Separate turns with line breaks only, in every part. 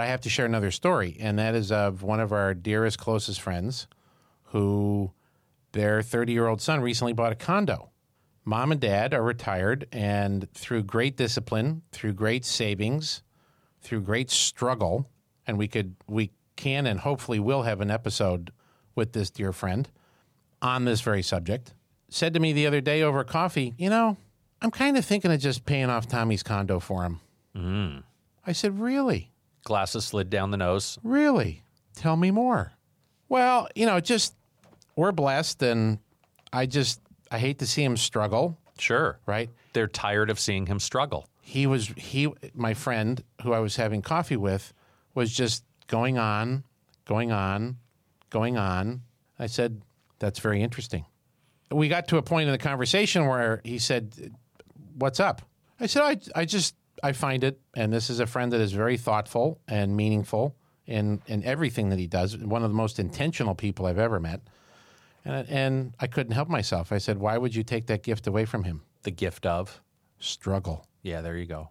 I have to share another story, and that is of one of our dearest, closest friends who their 30 year old son recently bought a condo. Mom and dad are retired, and through great discipline, through great savings, through great struggle, and we could, we can and hopefully will have an episode with this dear friend on this very subject, said to me the other day over coffee, You know, I'm kind of thinking of just paying off Tommy's condo for him. Mm. I said, Really?
Glasses slid down the nose.
Really? Tell me more. Well, you know, just we're blessed, and I just I hate to see him struggle.
Sure.
Right?
They're tired of seeing him struggle.
He was he my friend who I was having coffee with was just going on, going on, going on. I said, "That's very interesting." We got to a point in the conversation where he said, "What's up?" I said, "I I just I find it, and this is a friend that is very thoughtful and meaningful in in everything that he does. One of the most intentional people I've ever met." And, and I couldn't help myself. I said, "Why would you take that gift away from him?"
The gift of.
Struggle.
Yeah, there you go.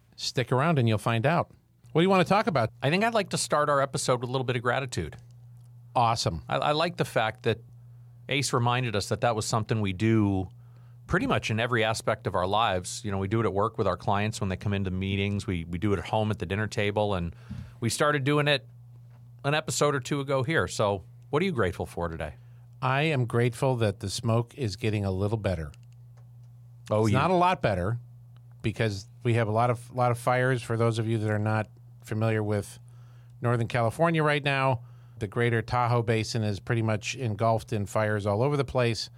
Stick around and you'll find out. What do you want to talk about?
I think I'd like to start our episode with a little bit of gratitude.
Awesome.
I, I like the fact that Ace reminded us that that was something we do pretty much in every aspect of our lives. You know, we do it at work with our clients when they come into meetings. We we do it at home at the dinner table, and we started doing it an episode or two ago here. So, what are you grateful for today?
I am grateful that the smoke is getting a little better.
Oh,
It's
you,
not a lot better because we have a lot of lot of fires. For those of you that are not familiar with Northern California right now, the Greater Tahoe Basin is pretty much engulfed in fires all over the place,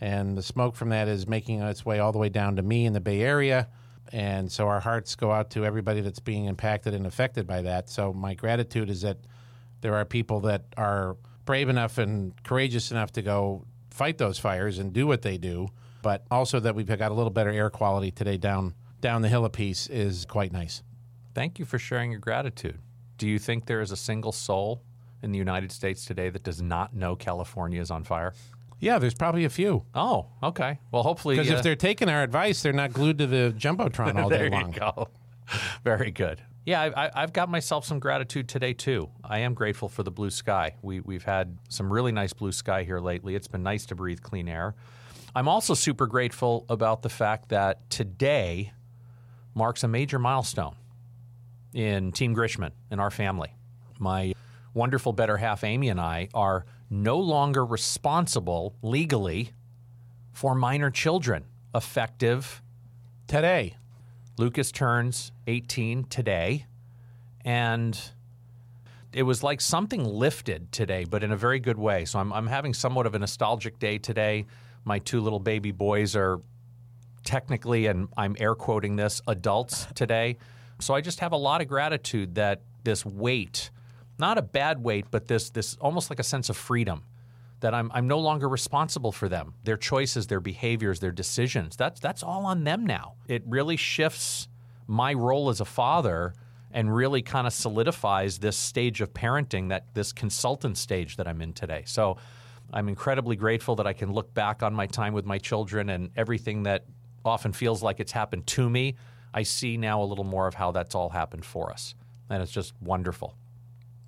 and the smoke from that is making its way all the way down to me in the Bay Area. And so our hearts go out to everybody that's being impacted and affected by that. So my gratitude is that there are people that are brave enough and courageous enough to go fight those fires and do what they do, but also that we've got a little better air quality today down down the hill a piece is quite nice.
thank you for sharing your gratitude. Do you think there is a single soul in the United States today that does not know California is on fire?
Yeah, there's probably a few
Oh, okay. Well, hopefully,
because
uh,
if they're taking our advice, they're not glued to the jumbotron all day
there
long.
you go. Very good. Yeah, I, I, I've got myself some gratitude today too. I am grateful for the blue sky. We we've had some really nice blue sky here lately. It's been nice to breathe clean air. I'm also super grateful about the fact that today marks a major milestone in Team Grishman in our family. My wonderful better half Amy and I are no longer responsible legally for minor children effective
Today,
Lucas turns 18 today, and it was like something lifted today, but in a very good way. So I'm, I'm having somewhat of a nostalgic day today. My two little baby boys are technically, and I'm air quoting this, adults today. So I just have a lot of gratitude that this weight, not a bad weight, but this this almost like a sense of freedom that I'm I'm no longer responsible for them, their choices, their behaviors, their decisions. That's that's all on them now. It really shifts my role as a father and really kind of solidifies this stage of parenting that this consultant stage that I'm in today. So I'm incredibly grateful that I can look back on my time with my children and everything that often feels like it's happened to me. I see now a little more of how that's all happened for us. And it's just wonderful.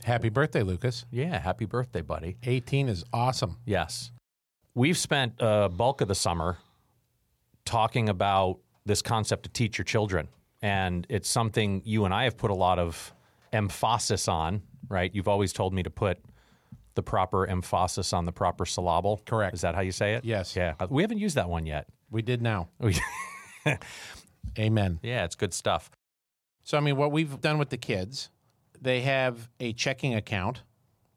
happy birthday, Lucas.
Yeah, happy birthday, buddy.
18 is awesome.
Yes. We've spent a bulk of the summer talking about this concept to teach your children. And it's something you and I have put a lot of emphasis on, right? You've always told me to put the proper emphasis on the proper syllable.
Correct.
Is that how you say it?
Yes.
Yeah. We haven't used that one yet.
We did now. Amen.
yeah, it's good stuff.
So, I mean, what we've done with the kids, they have a checking account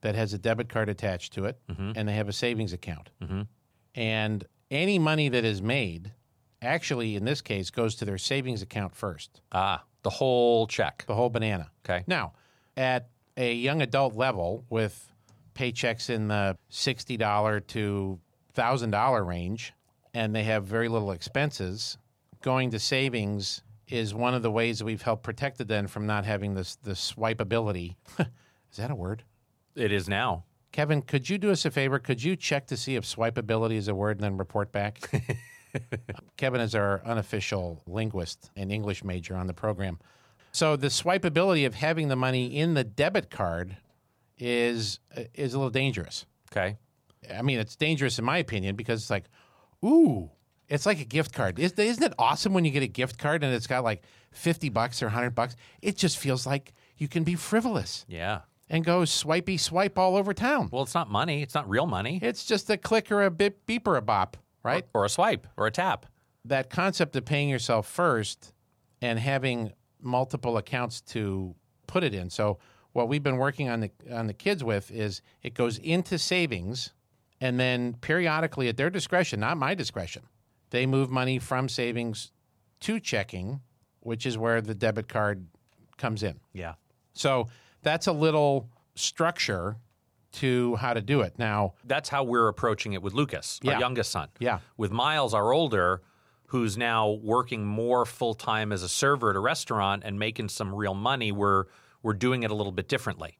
that has a debit card attached to it, and they have a savings account. And any money that is made, actually, in this case, goes to their savings account first,
Ah, the whole check.
the whole banana.
Okay.
Now, at a young adult level with paychecks in the $60 to $1,000 range, and they have very little expenses, going to savings is one of the ways that we've helped protected them from not having this, this swipeability. is that a word?
It is now.
Kevin, could you do us a favor? Could you check to see if swipeability is a word and then report back? Um, Kevin is our unofficial linguist and English major on the program. So the swipeability of having the money in the debit card is uh, is a little dangerous.
Okay.
I mean, it's dangerous in my opinion because it's like, ooh, it's like a gift card. Is- Isn't it awesome when you get a gift card and it's got like fifty bucks or hundred bucks? It just feels like you can be frivolous
Yeah.
and go swipey swipe all over town.
Well, it's not money. It's not real money.
It's just a click or a bip, beep or a bop, right?
Or a swipe or a tap.
That concept of paying yourself first and having multiple accounts to put it in. So what we've been working on the on the kids with is it goes into savings and then periodically at their discretion, not my discretion, they move money from savings to checking, which is where the debit card comes in.
Yeah.
So that's a little structure to how to do it. Now,
That's how we're approaching it with Lucas,
Yeah.
our youngest son.
Yeah.
With Miles, our older, who's now working more full time as a server at a restaurant and making some real money, we're we're doing it a little bit differently.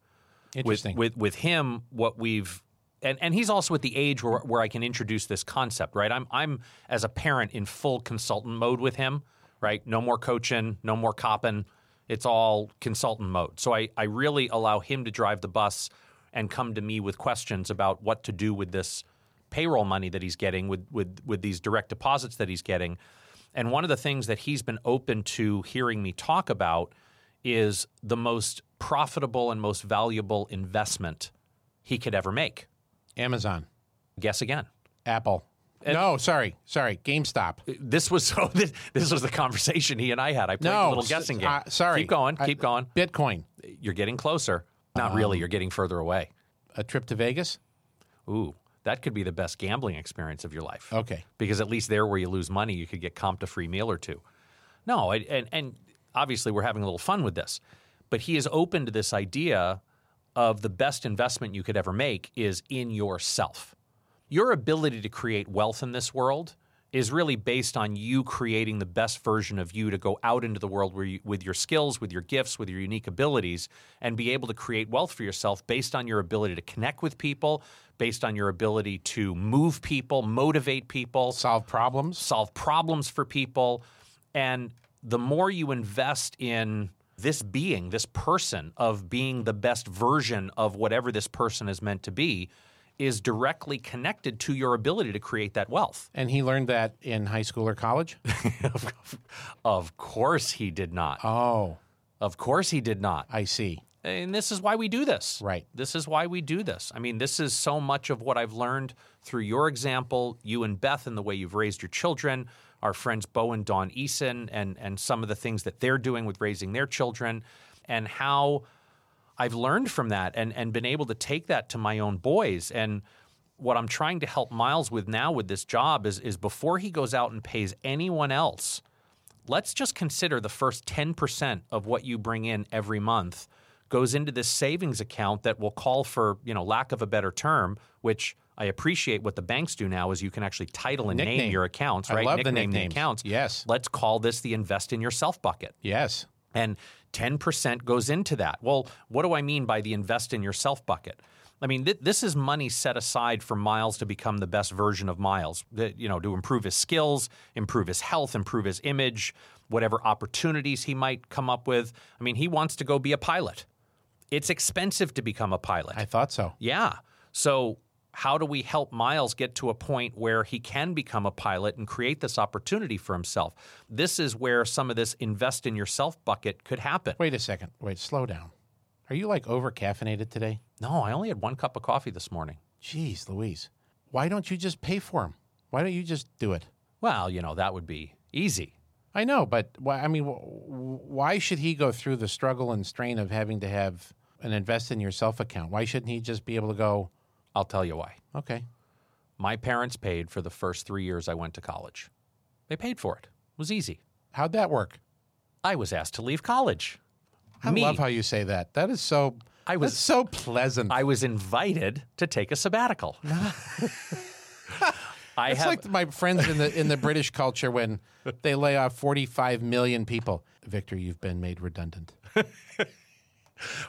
With
interesting.
with with him, what we've and, and he's also at the age where, where I can introduce this concept, right? I'm I'm as a parent in full consultant mode with him, right? No more coaching, no more copping. It's all consultant mode. So I, I really allow him to drive the bus and come to me with questions about what to do with this payroll money that he's getting, with with with these direct deposits that he's getting. And one of the things that he's been open to hearing me talk about is the most profitable and most valuable investment he could ever make.
Amazon,
Guess again.
Apple. no, sorry, sorry, GameStop.
This was so. This, this was the conversation he and I had. I played
No,
a little guessing game.
uh, sorry.
keep going.
I-
Keep going.
Bitcoin.
You're getting closer. Not really. You're getting further away.
A trip to Vegas.
Ooh, that could be the best gambling experience of your life.
Okay.
because at least there where you lose money, you could get comped a free meal or two. No, I- and and obviously we're having a little fun with this, but he is open to this idea of the best investment you could ever make is in yourself. Your ability to create wealth in this world is really based on you creating the best version of you to go out into the world where you, with your skills, with your gifts, with your unique abilities, and be able to create wealth for yourself based on your ability to connect with people, based on your ability to move people, motivate people,
Solve problems.
solve problems for people. And the more you invest in this being, this person, of being the best version of whatever this person is meant to be, is directly connected to your ability to create that wealth.
And he learned that in high school or college.
Of course, he did not.
oh,
Of course, he did not.
I see.
And this is why we do this.
Right.
This is why we do this. I mean, this is so much of what I've learned through your example, you and Beth, and the way you've raised your children, our friends Bo and Dawn Eason, and, and some of the things that they're doing with raising their children, and how I've learned from that and, and been able to take that to my own boys. And what I'm trying to help Miles with now with this job is, is before he goes out and pays anyone else, let's just consider the first 10% of what you bring in every month goes into this savings account that will call for, you know, lack of a better term, which I appreciate what the banks do now is you can actually title and name your accounts,
I
right?
love the
Nickname
nicknames.
accounts.
Yes.
Let's call this the invest in yourself bucket.
Yes.
And 10% goes into that. Well, what do I mean by the invest in yourself bucket? I mean, th- this is money set aside for Miles to become the best version of Miles, that, you know, to improve his skills, improve his health, improve his image, whatever opportunities he might come up with. I mean, he wants to go be a pilot. It's expensive to become a pilot.
I thought so.
Yeah. So, how do we help Miles get to a point where he can become a pilot and create this opportunity for himself? This is where some of this invest in yourself bucket could happen.
Wait a second. Wait, slow down. Are you like over caffeinated today?
No, I only had one cup of coffee this morning.
Jeez, Louise. Why don't you just pay for him? Why don't you just do it?
Well, you know, that would be easy.
I know, but why, I mean, wh- wh- why should he go through the struggle and strain of having to have an invest in yourself account? Why shouldn't he just be able to go,
I'll tell you why.
okay,
My parents paid for the first three years I went to college. They paid for it. It was easy.
how'd that work?
I was asked to leave college.
I
Me.
love how you say that. That is so.
I was-
that's so pleasant.
I was invited to take a sabbatical. I
it's
have
like my friends in the in the British culture when they lay off forty five million people. Victor, you've been made redundant.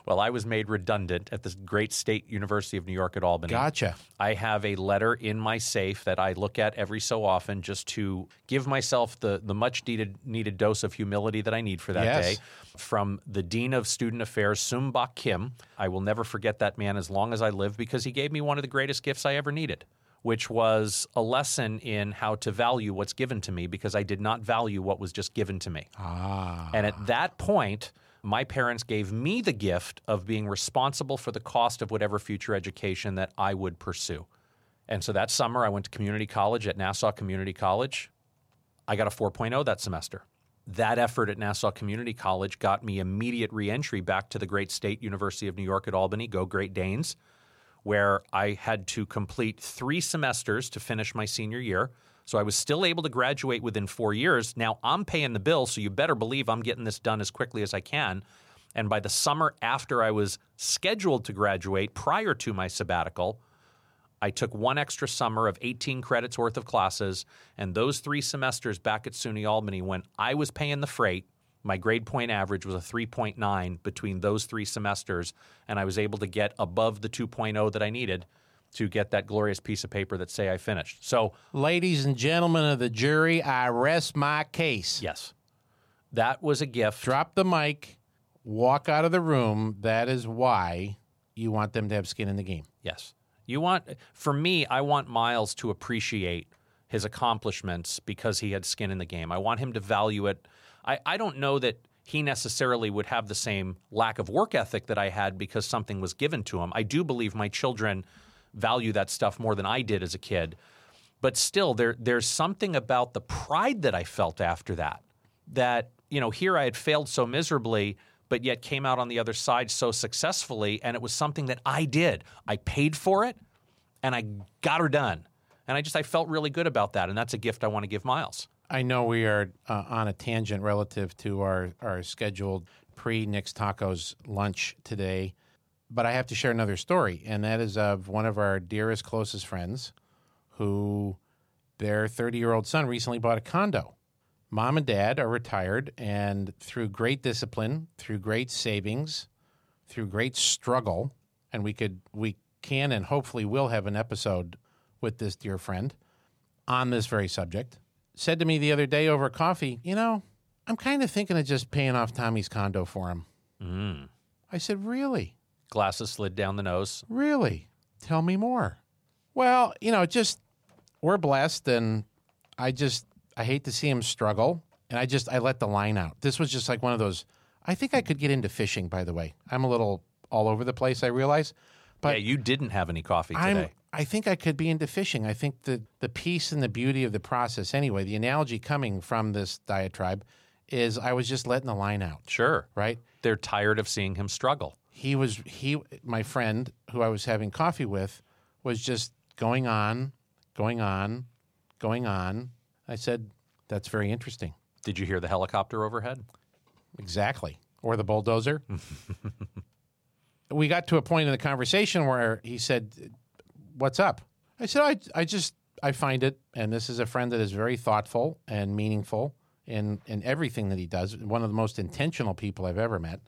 well, I was made redundant at the great state University of New York at Albany.
Gotcha.
I have a letter in my safe that I look at every so often just to give myself the, the much needed needed dose of humility that I need for that
Yes.
day from the Dean of Student Affairs, Sum Bak Kim. I will never forget that man as long as I live because he gave me one of the greatest gifts I ever needed, which was a lesson in how to value what's given to me because I did not value what was just given to me.
Ah,
And at that point, my parents gave me the gift of being responsible for the cost of whatever future education that I would pursue. And so that summer, I went to community college at Nassau Community College. I got a 4.0 that semester. That effort at Nassau Community College got me immediate reentry back to the great state University of New York at Albany, go Great Danes, where I had to complete three semesters to finish my senior year. So I was still able to graduate within four years. Now I'm paying the bill, so you better believe I'm getting this done as quickly as I can. And by the summer after I was scheduled to graduate, prior to my sabbatical, I took one extra summer of 18 credits worth of classes, and those three semesters back at SUNY Albany, when I was paying the freight, my grade point average was a 3.9 between those three semesters, and I was able to get above the 2.0 that I needed to get that glorious piece of paper that say I finished. So,
ladies and gentlemen of the jury, I rest my case.
yes, that was a gift.
Drop the mic, walk out of the room. That is why you want them to have skin in the game.
Yes. You want, for me, I want Miles to appreciate his accomplishments because he had skin in the game. I want him to value it. I, I don't know that he necessarily would have the same lack of work ethic that I had because something was given to him. I do believe my children value that stuff more than I did as a kid. But still, there, there's something about the pride that I felt after that. That, you know, here I had failed so miserably, but yet came out on the other side so successfully. And it was something that I did. I paid for it and I got her done. And I just, I felt really good about that. And that's a gift I want to give Miles.
I know we are uh, on a tangent relative to our, our scheduled pre Nick's Tacos lunch today, but I have to share another story, and that is of one of our dearest, closest friends who their 30 year old son recently bought a condo. Mom and dad are retired, and through great discipline, through great savings, through great struggle, and we could, we can and hopefully will have an episode with this dear friend on this very subject said to me the other day over coffee, you know, I'm kind of thinking of just paying off Tommy's condo for him.
Mm.
I said, really?
Glasses slid down the nose.
Really? Tell me more. Well, you know, just we're blessed and I just I hate to see him struggle and I just I let the line out. This was just like one of those I think I could get into fishing by the way. I'm a little all over the place, I realize. But
yeah, you didn't have any coffee today.
I'm, I think I could be into fishing. I think the, the peace and the beauty of the process, anyway, the analogy coming from this diatribe is I was just letting the line out,
sure.
right?
They're tired of seeing him struggle.
He was, he, my friend who I was having coffee with was just going on, going on, going on. I said, that's very interesting.
Did you hear the helicopter overhead?
Exactly. Or the bulldozer. we got to a point in the conversation where he said, What's up? I said, I, I just, I find it, and this is a friend that is very thoughtful and meaningful in, in everything that he does, one of the most intentional people I've ever met.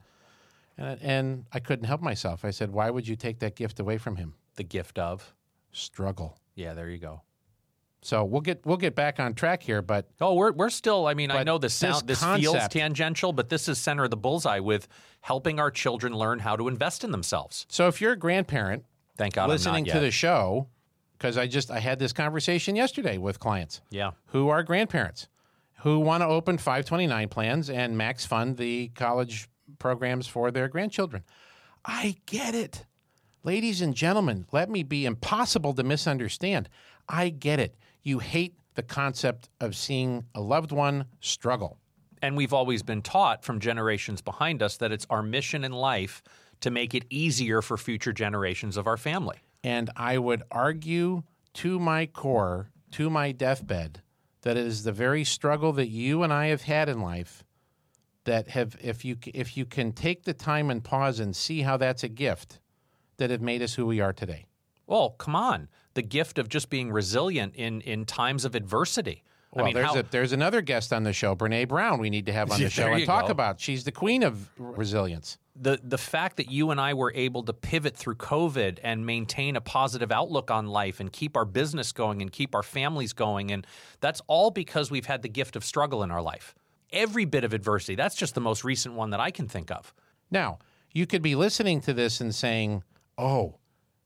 And, and I couldn't help myself. I said, Why would you take that gift away from him?
The gift of.
Struggle.
Yeah, there you go.
So we'll get we'll get back on track here, but
Oh, we're we're still. I mean, I know this sound
this
this, feels tangential, but this is center of the bullseye with helping our children learn how to invest in themselves.
so if you're a grandparent
Thank God,
listening to the show, because I just I had this conversation yesterday with clients.
Yeah,
who are grandparents who want to open 529 plans and max fund the college programs for their grandchildren. I get it. Ladies and gentlemen, let me be impossible to misunderstand. I get it. You hate the concept of seeing a loved one struggle.
and we've always been taught from generations behind us that it's our mission in life to make it easier for future generations of our family.
And I would argue to my core, to my deathbed, that it is the very struggle that you and I have had in life that have if you if you can take the time and pause and see how that's a gift that have made us who we are today.
Well, come on. The gift of just being resilient in in times of adversity.
Well,
I mean,
there's
how,
a there's another guest on the show, Brene Brown. We need to have on the show and talk
go.
about. She's the queen of resilience.
the the fact that you and I were able to pivot through COVID and maintain a positive outlook on life and keep our business going and keep our families going and that's all because we've had the gift of struggle in our life. Every bit of adversity. That's just the most recent one that I can think of.
Now, you could be listening to this and saying, "Oh,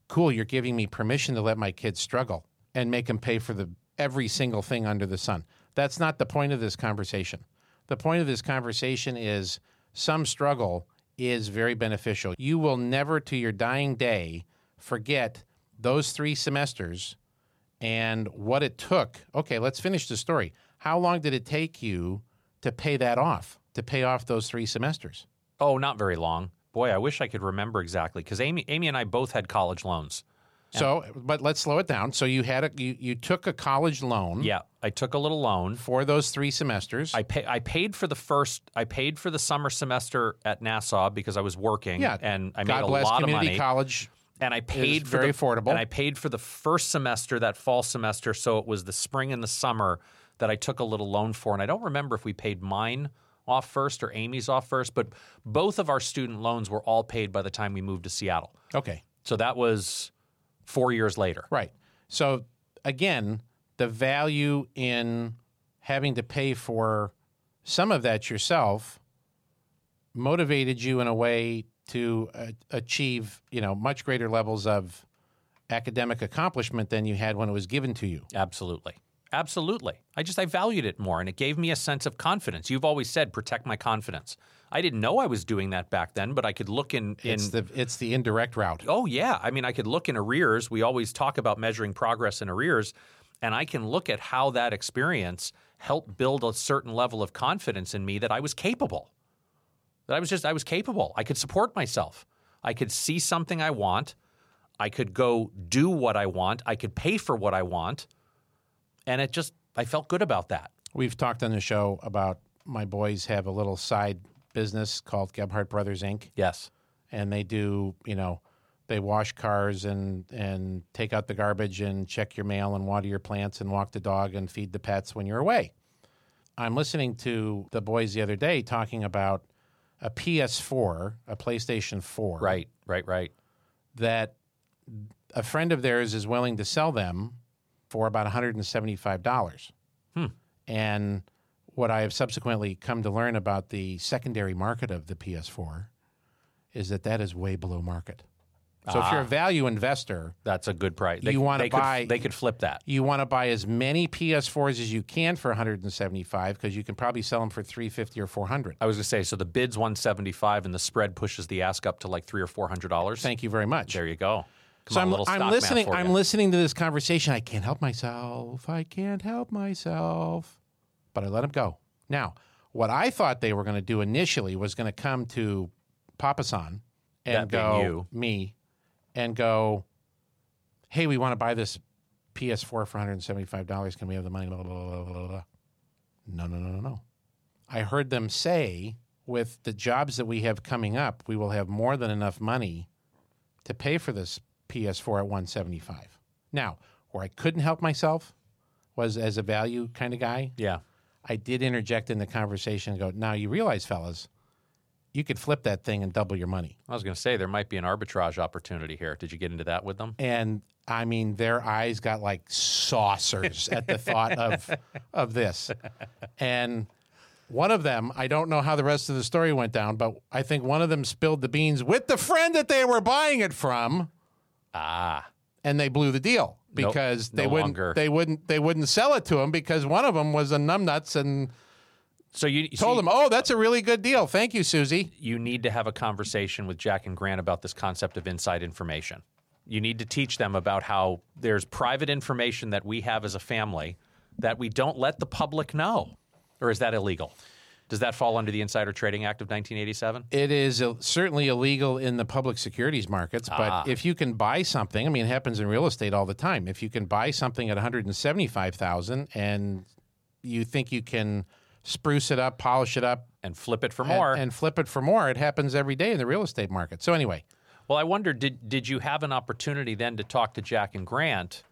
cool, you're giving me permission to let my kids struggle and make them pay for the every single thing under the sun." That's not the point of this conversation. The point of this conversation is some struggle is very beneficial. You will never to your dying day forget those 3 semesters and what it took. Okay, let's finish the story. How long did it take you to pay that off? To pay off those 3 semesters?
Oh, not very long. Boy, I wish I could remember exactly because Amy, Amy and I both had college loans.
So, but let's slow it down. So you had a you, you took a college loan
Yeah, I took a little loan.
for those three semesters.
I pay, I paid for the first. I paid for the summer semester at Nassau because I was working.
yeah,
and I
God
made a
bless
lot of
community
money.
college.
and I paid for
very
the,
affordable.
And I paid for the first semester, that fall semester. So it was the spring and the summer that I took a little loan for. And I don't remember if we paid mine off first or Amy's off first, but both of our student loans were all paid by the time we moved to Seattle.
Okay,
So that was four years later.
right. So again, the value in having to pay for some of that yourself motivated you in a way to uh, achieve, you know, much greater levels of academic accomplishment than you had when it was given to you.
Absolutely. Absolutely. I just I valued it more and it gave me a sense of confidence. You've always said protect my confidence. I didn't know I was doing that back then, but I could look in in
It's the it's the indirect route.
Oh yeah, I mean I could look in arrears. We always talk about measuring progress in arrears, and I can look at how that experience helped build a certain level of confidence in me that I was capable. That I was just I was capable. I could support myself. I could see something I want. I could go do what I want. I could pay for what I want. And it just I felt good about that.
We've talked on the show about my boys have a little side business called Gebhardt Brothers Inc.
Yes.
and they do you know they wash cars and and take out the garbage and check your mail and water your plants and walk the dog and feed the pets when you're away. I'm listening to the boys the other day talking about a PS4, a PlayStation 4,
Right, right, right.
that a friend of theirs is willing to sell them for about $175.
Hmm.
And what I have subsequently come to learn about the secondary market of the PS4 is that that is way below market. So if you're a value investor,
That's a good price. They,
You
they could-
buy-
they could flip that.
you want to buy as many PS4s as you can for 175 because you can probably sell them for 350 or 400.
I was going to say, so the bid's 175 and the spread pushes the ask up to like three or four hundred dollars.
Thank you very much.
There you go.
So
on,
I'm, I'm listening. I'm listening to this conversation. I can't help myself. I can't help myself. But I let him go. Now, what I thought they were going to do initially was going to come to Papa San and
That
go
you.
me and go, "Hey, we want to buy this PS4 for 175 dollars. Can we have the money?" Blah, blah, blah. No, no, no, no, no. I heard them say, with the jobs that we have coming up, we will have more than enough money to pay for this PS4 at 175. Now, where I couldn't help myself was as a value kind of guy.
Yeah.
I did interject in the conversation and go, now you realize, fellas, you could flip that thing and double your money.
I was going to say there might be an arbitrage opportunity here. Did you get into that with them?
And I mean, their eyes got like saucers at the thought of of this. And one of them, I don't know how the rest of the story went down, but I think one of them spilled the beans with the friend that they were buying it from.
Ah,
and they blew the deal because they
no
wouldn't
longer.
they wouldn't they wouldn't sell it to him because one of them was a numbnuts and
so you
told
so
him, "Oh, that's a really good deal. Thank you, Susie."
you need to have a conversation with Jack and Grant about this concept of inside information. You need to teach them about how there's private information that we have as a family that we don't let the public know. Or is that illegal? Does that fall under the Insider Trading Act of 1987?
It is certainly illegal in the public securities markets, but
Ah.
if you can buy something, I mean, it happens in real estate all the time. If you can buy something at 175,000 and you think you can spruce it up, polish it up,
And flip it for
and-
more.
and, flip it for more, it happens every day in the real estate market. So anyway,
Well, I wonder did did you have an opportunity then to talk to Jack and Grant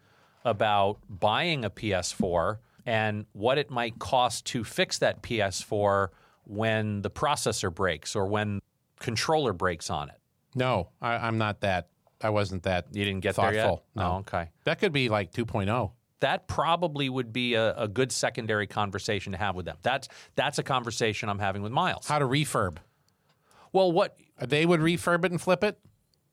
about buying a PS4 and what it might cost to fix that PS4 when the processor breaks or when controller breaks on it?
no, I, I'm not that. I wasn't that.
You didn't get
thoughtful.
there yet?
No.
Oh, okay.
That could be like oh. 2.0.
That probably would be a, a good secondary conversation to have with them. That's that's a conversation I'm having with Miles.
How to refurb.
Well, what
They would refurb it and flip it?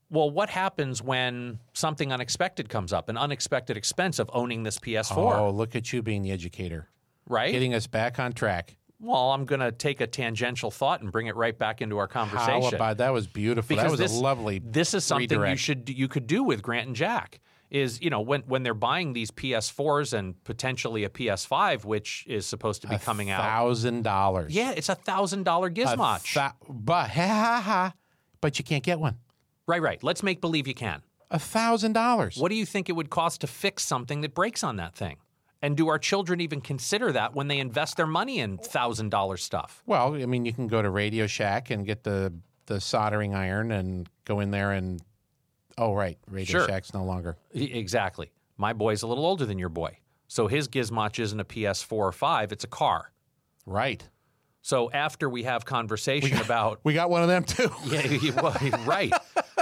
Well, what happens when something unexpected comes up, an unexpected expense of owning this PS4,
Oh, look at you being the educator,
right?
getting us back on track.
Well, I'm going to take a tangential thought and bring it right back into our conversation.
How about that? Was beautiful. that was
this,
a lovely.
This is something you should you could do with Grant and Jack. Is you know when when they're buying these PS4s and potentially a PS5, which is supposed to be coming out.
thousand dollars.
Yeah, it's a thousand dollar.
Thou- but ha ha ha. But you can't get one.
Right, right. Let's make believe you can.
A thousand dollars.
What do you think it would cost to fix something that breaks on that thing? And do our children even consider that when they invest their money in thousand dollar stuff?
Well, I mean, you can go to Radio Shack and get the the soldering iron and go in there and. Oh right, Radio
Sure.
Shack's no longer.
Exactly. My boy's a little older than your boy. So his gizmotch isn't a PS4 or 5, it's a car.
Right.
So after we have conversation about
We got one of them too.
yeah, you- well, right.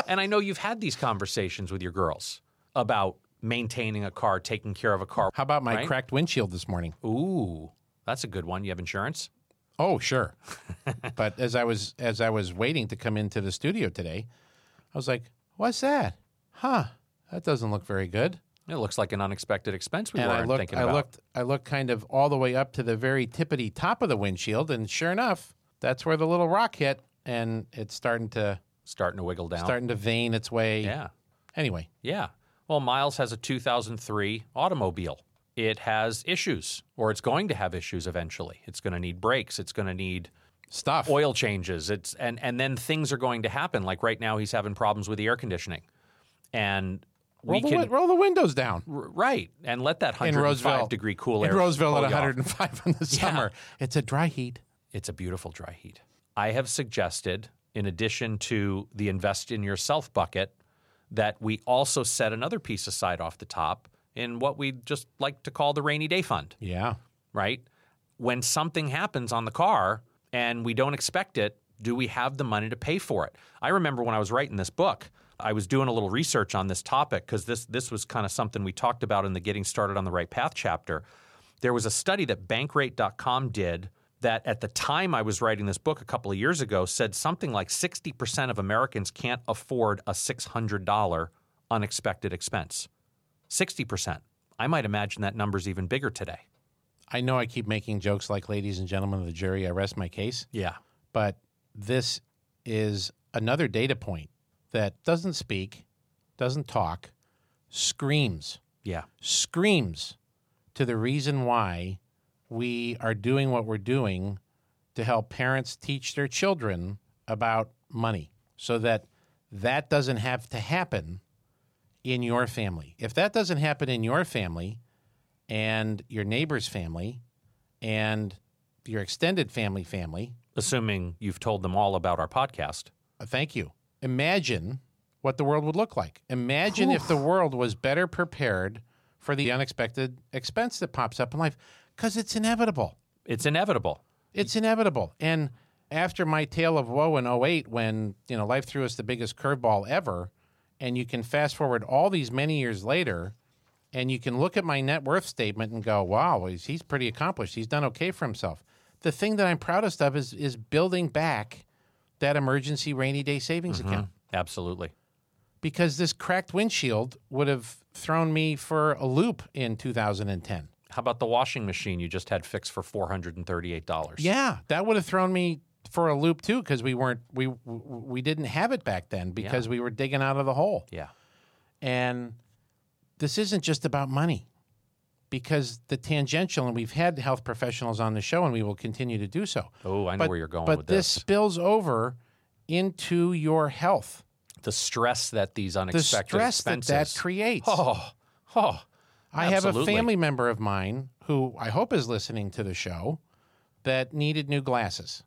And I know you've had these conversations with your girls about maintaining a car, taking care of a car.
How about my
Right?
cracked windshield this morning?
Ooh, that's a good one. You have insurance?
Oh, sure. but as I was as I was waiting to come into the studio today, I was like, "What's that? Huh? That doesn't look very good."
It looks like an unexpected expense we
and
weren't
looked,
thinking
I
about.
looked, I looked kind of all the way up to the very tippity top of the windshield, and sure enough, that's where the little rock hit, and it's starting to
starting to wiggle down.
starting to vein its way.
Yeah.
Anyway,
Yeah. Well, Miles has a 2003 automobile. It has issues, or it's going to have issues eventually. It's going to need brakes. It's going to need
stuff.
oil changes. It's and and then things are going to happen. Like right now, he's having problems with the air conditioning, and
roll, the,
can
roll the windows down.
r- right and let that
In
105
Roseville,
degree cool
in
air
Roseville
pull
at
you off.
105 in the summer, it's a dry heat.
It's a beautiful dry heat. I have suggested, in addition to the invest in yourself bucket, that we also set another piece aside off the top in what we just like to call the rainy day fund,
Yeah,
right? When something happens on the car and we don't expect it, do we have the money to pay for it? I remember when I was writing this book, I was doing a little research on this topic because this this was kind of something we talked about in the Getting Started on the Right Path chapter. There was a study that bankrate.com did that at the time I was writing this book a couple of years ago said something like 60% of Americans can't afford a $600 unexpected expense. 60%. I might imagine that number's even bigger today.
I know I keep making jokes like, "Ladies and gentlemen of the jury, I rest my case."
Yeah.
but this is another data point that doesn't speak, doesn't talk, screams,
Yeah.
screams to the reason why we are doing what we're doing to help parents teach their children about money so that that doesn't have to happen in your family. If that doesn't happen in your family and your neighbor's family and your extended family family,
Assuming you've told them all about our podcast.
Uh, Thank you. Imagine what the world would look like. Imagine if the world was better prepared for the unexpected expense that pops up in life because it's inevitable.
It's inevitable.
It's inevitable. And after my tale of woe in 08, when you know life threw us the biggest curveball ever, and you can fast forward all these many years later, and you can look at my net worth statement and go, "Wow, he's, he's pretty accomplished. He's done okay for himself." The thing that I'm proudest of is is building back that emergency rainy day savings mm-hmm. account
Absolutely.
because this cracked windshield would have thrown me for a loop in 2010.
How about the washing machine you just had fixed for $438?
Yeah, that would have thrown me for a loop too because we weren't we we didn't have it back then because we were digging out of the hole.
Yeah.
And this isn't just about money because the tangential, and we've had health professionals on the show, and we will continue to do so.
Oh, I know
but,
where you're going
but
with
this
this.
spills over into your health.
The stress that these unexpected The
stress that
expenses.
that creates.
oh, oh.
I have a family member of mine who I hope is listening to the show that needed new glasses.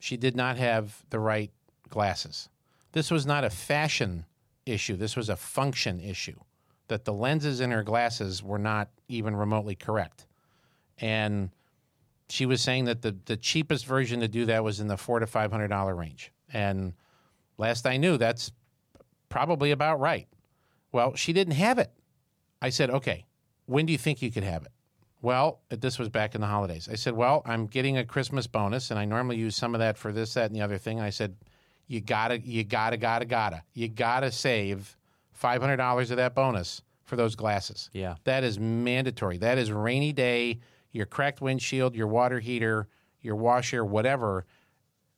She did not have the right glasses. This was not a fashion issue, this was a function issue. That the lenses in her glasses were not even remotely correct. And she was saying that the, the cheapest version to do that was in the four to five hundred dollar range. And last I knew, that's probably about right. Well, she didn't have it. I said, okay, when do you think you could have it? Well, this was back in the holidays. I said, well, I'm getting a Christmas bonus, and I normally use some of that for this, that, and the other thing. I said, you gotta, you gotta, gotta, gotta, you gotta save five hundred dollars of that bonus for those glasses.
Yeah.
that is mandatory. That is rainy day. Your cracked windshield, your water heater, your washer, whatever.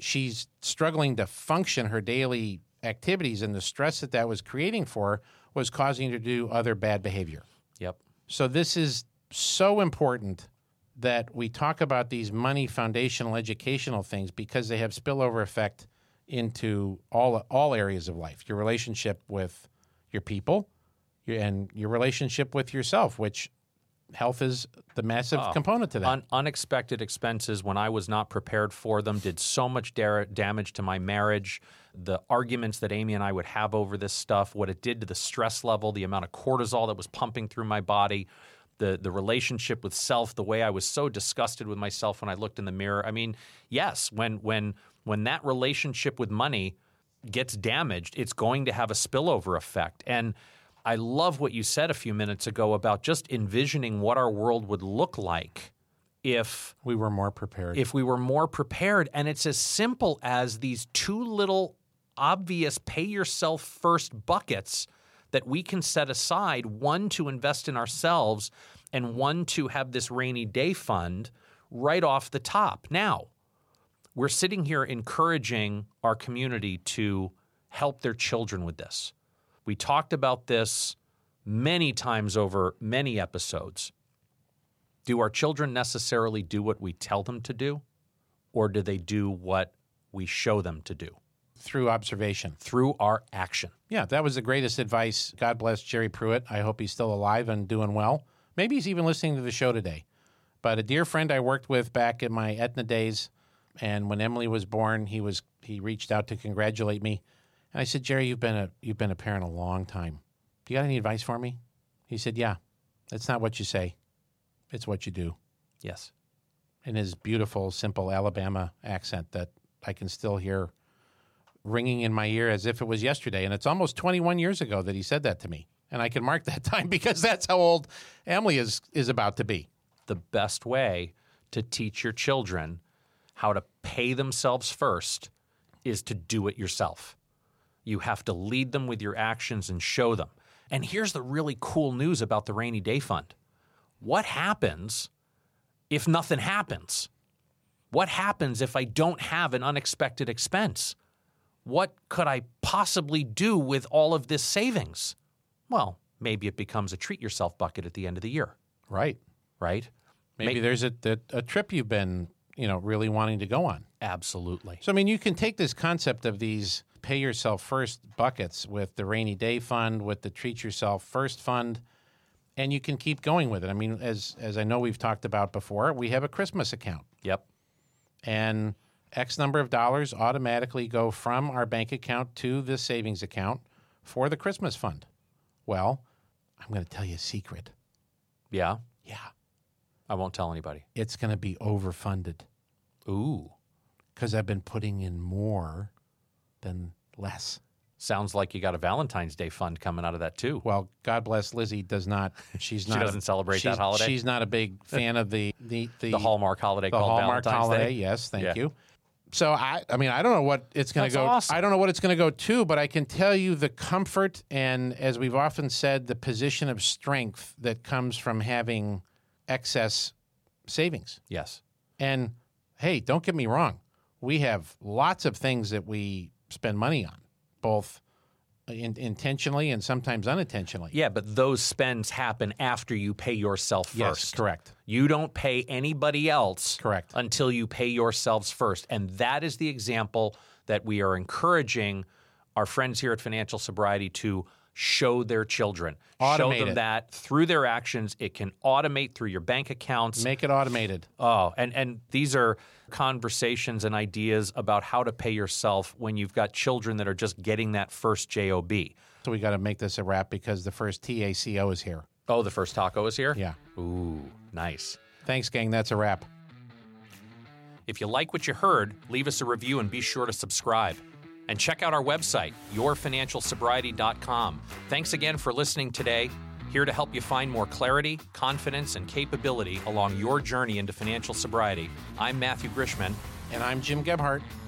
She's struggling to function her daily activities, and the stress that that was creating for her was causing her to do other bad behavior.
Yep.
So this is so important that we talk about these money foundational educational things because they have spillover effect into all all areas of life. Your relationship with your people, your, and your relationship with yourself, which health is the massive ah, component to that.
Un- unexpected expenses when I was not prepared for them did so much da- damage to my marriage. The arguments that Amy and I would have over this stuff, what it did to the stress level, the amount of cortisol that was pumping through my body, the the relationship with self, the way I was so disgusted with myself when I looked in the mirror. I mean, yes, when when when that relationship with money gets damaged, it's going to have a spillover effect. And I love what you said a few minutes ago about just envisioning what our world would look like if
we were more prepared.
if we were more prepared and it's as simple as these two little obvious pay yourself first buckets that we can set aside one to invest in ourselves and one to have this rainy day fund right off the top now we're sitting here encouraging our community to help their children with this we talked about this many times over many episodes do our children necessarily do what we tell them to do, or do they do what we show them to do
through observation.
through our action?
Yeah, that was the greatest advice. God bless Jerry Pruitt. I hope he's still alive and doing well. Maybe he's even listening to the show today. But a dear friend I worked with back in my Aetna days, and when Emily was born, he was he reached out to congratulate me, and I said, Jerry, you've been a you've been a parent a long time. Do you got any advice for me? He said, Yeah, it's not what you say, it's what you do.
Yes.
In his beautiful, simple Alabama accent that I can still hear ringing in my ear as if it was yesterday. And it's almost 21 years ago that he said that to me. And I can mark that time because that's how old Emily is, is about to be.
The best way to teach your children how to pay themselves first is to do it yourself. You have to lead them with your actions and show them. And here's the really cool news about the rainy day fund. What happens if nothing happens? What happens if I don't have an unexpected expense? What could I possibly do with all of this savings? Well, maybe it becomes a treat yourself bucket at the end of the year,
Right.
right?
Maybe there's a, a, a trip you've been, you know, really wanting to go on.
Absolutely.
So, I mean, you can take this concept of these pay yourself first buckets with the rainy day fund, with the treat yourself first fund, and you can keep going with it. I mean, as as I know we've talked about before, we have a Christmas account,
Yep.
and X number of dollars automatically go from our bank account to this savings account for the Christmas fund. Well, I'm going to tell you a secret.
Yeah.
Yeah,
I won't tell anybody.
it's going to be overfunded
Ooh.
because I've been putting in more than less.
Sounds like you got a Valentine's Day fund coming out of that too.
Well, God bless Lizzie does not. She's not.
doesn't celebrate that
she's-
holiday?
She's not a big fan of the the the,
The Hallmark holiday
the
called
Hallmark
Valentine's
holiday.
Day.
Yes, thank
Yeah.
you. So I, I mean, I don't know what it's going to go.
awesome.
I don't know what it's going to go to, but I can tell you the comfort and, as we've often said, the position of strength that comes from having excess savings.
Yes.
And hey, don't get me wrong, we have lots of things that we spend money on, both in, intentionally and sometimes unintentionally.
Yeah, but those spends happen after you pay yourself first.
Yes, correct.
You don't pay anybody else
Correct.
until you pay yourselves first. And that is the example that we are encouraging our friends here at Financial Sobriety to show their children. show them
it.
that through their actions, it can automate through your bank accounts.
Make it automated.
Oh, and and these are conversations and ideas about how to pay yourself when you've got children that are just getting that first job.
So we got to make this a wrap because the first TACO is here.
Oh, the first taco is here.
Yeah.
Ooh, nice.
Thanks, gang. That's a wrap.
If you like what you heard, leave us a review and be sure to subscribe. And check out our website, yourfinancialsobriety.com. Thanks again for listening today. Here to help you find more clarity, confidence, and capability along your journey into financial sobriety. I'm Matthew Grishman.
And I'm Jim Gebhardt.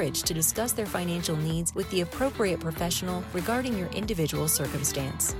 to discuss their financial needs with the appropriate professional regarding your individual circumstance.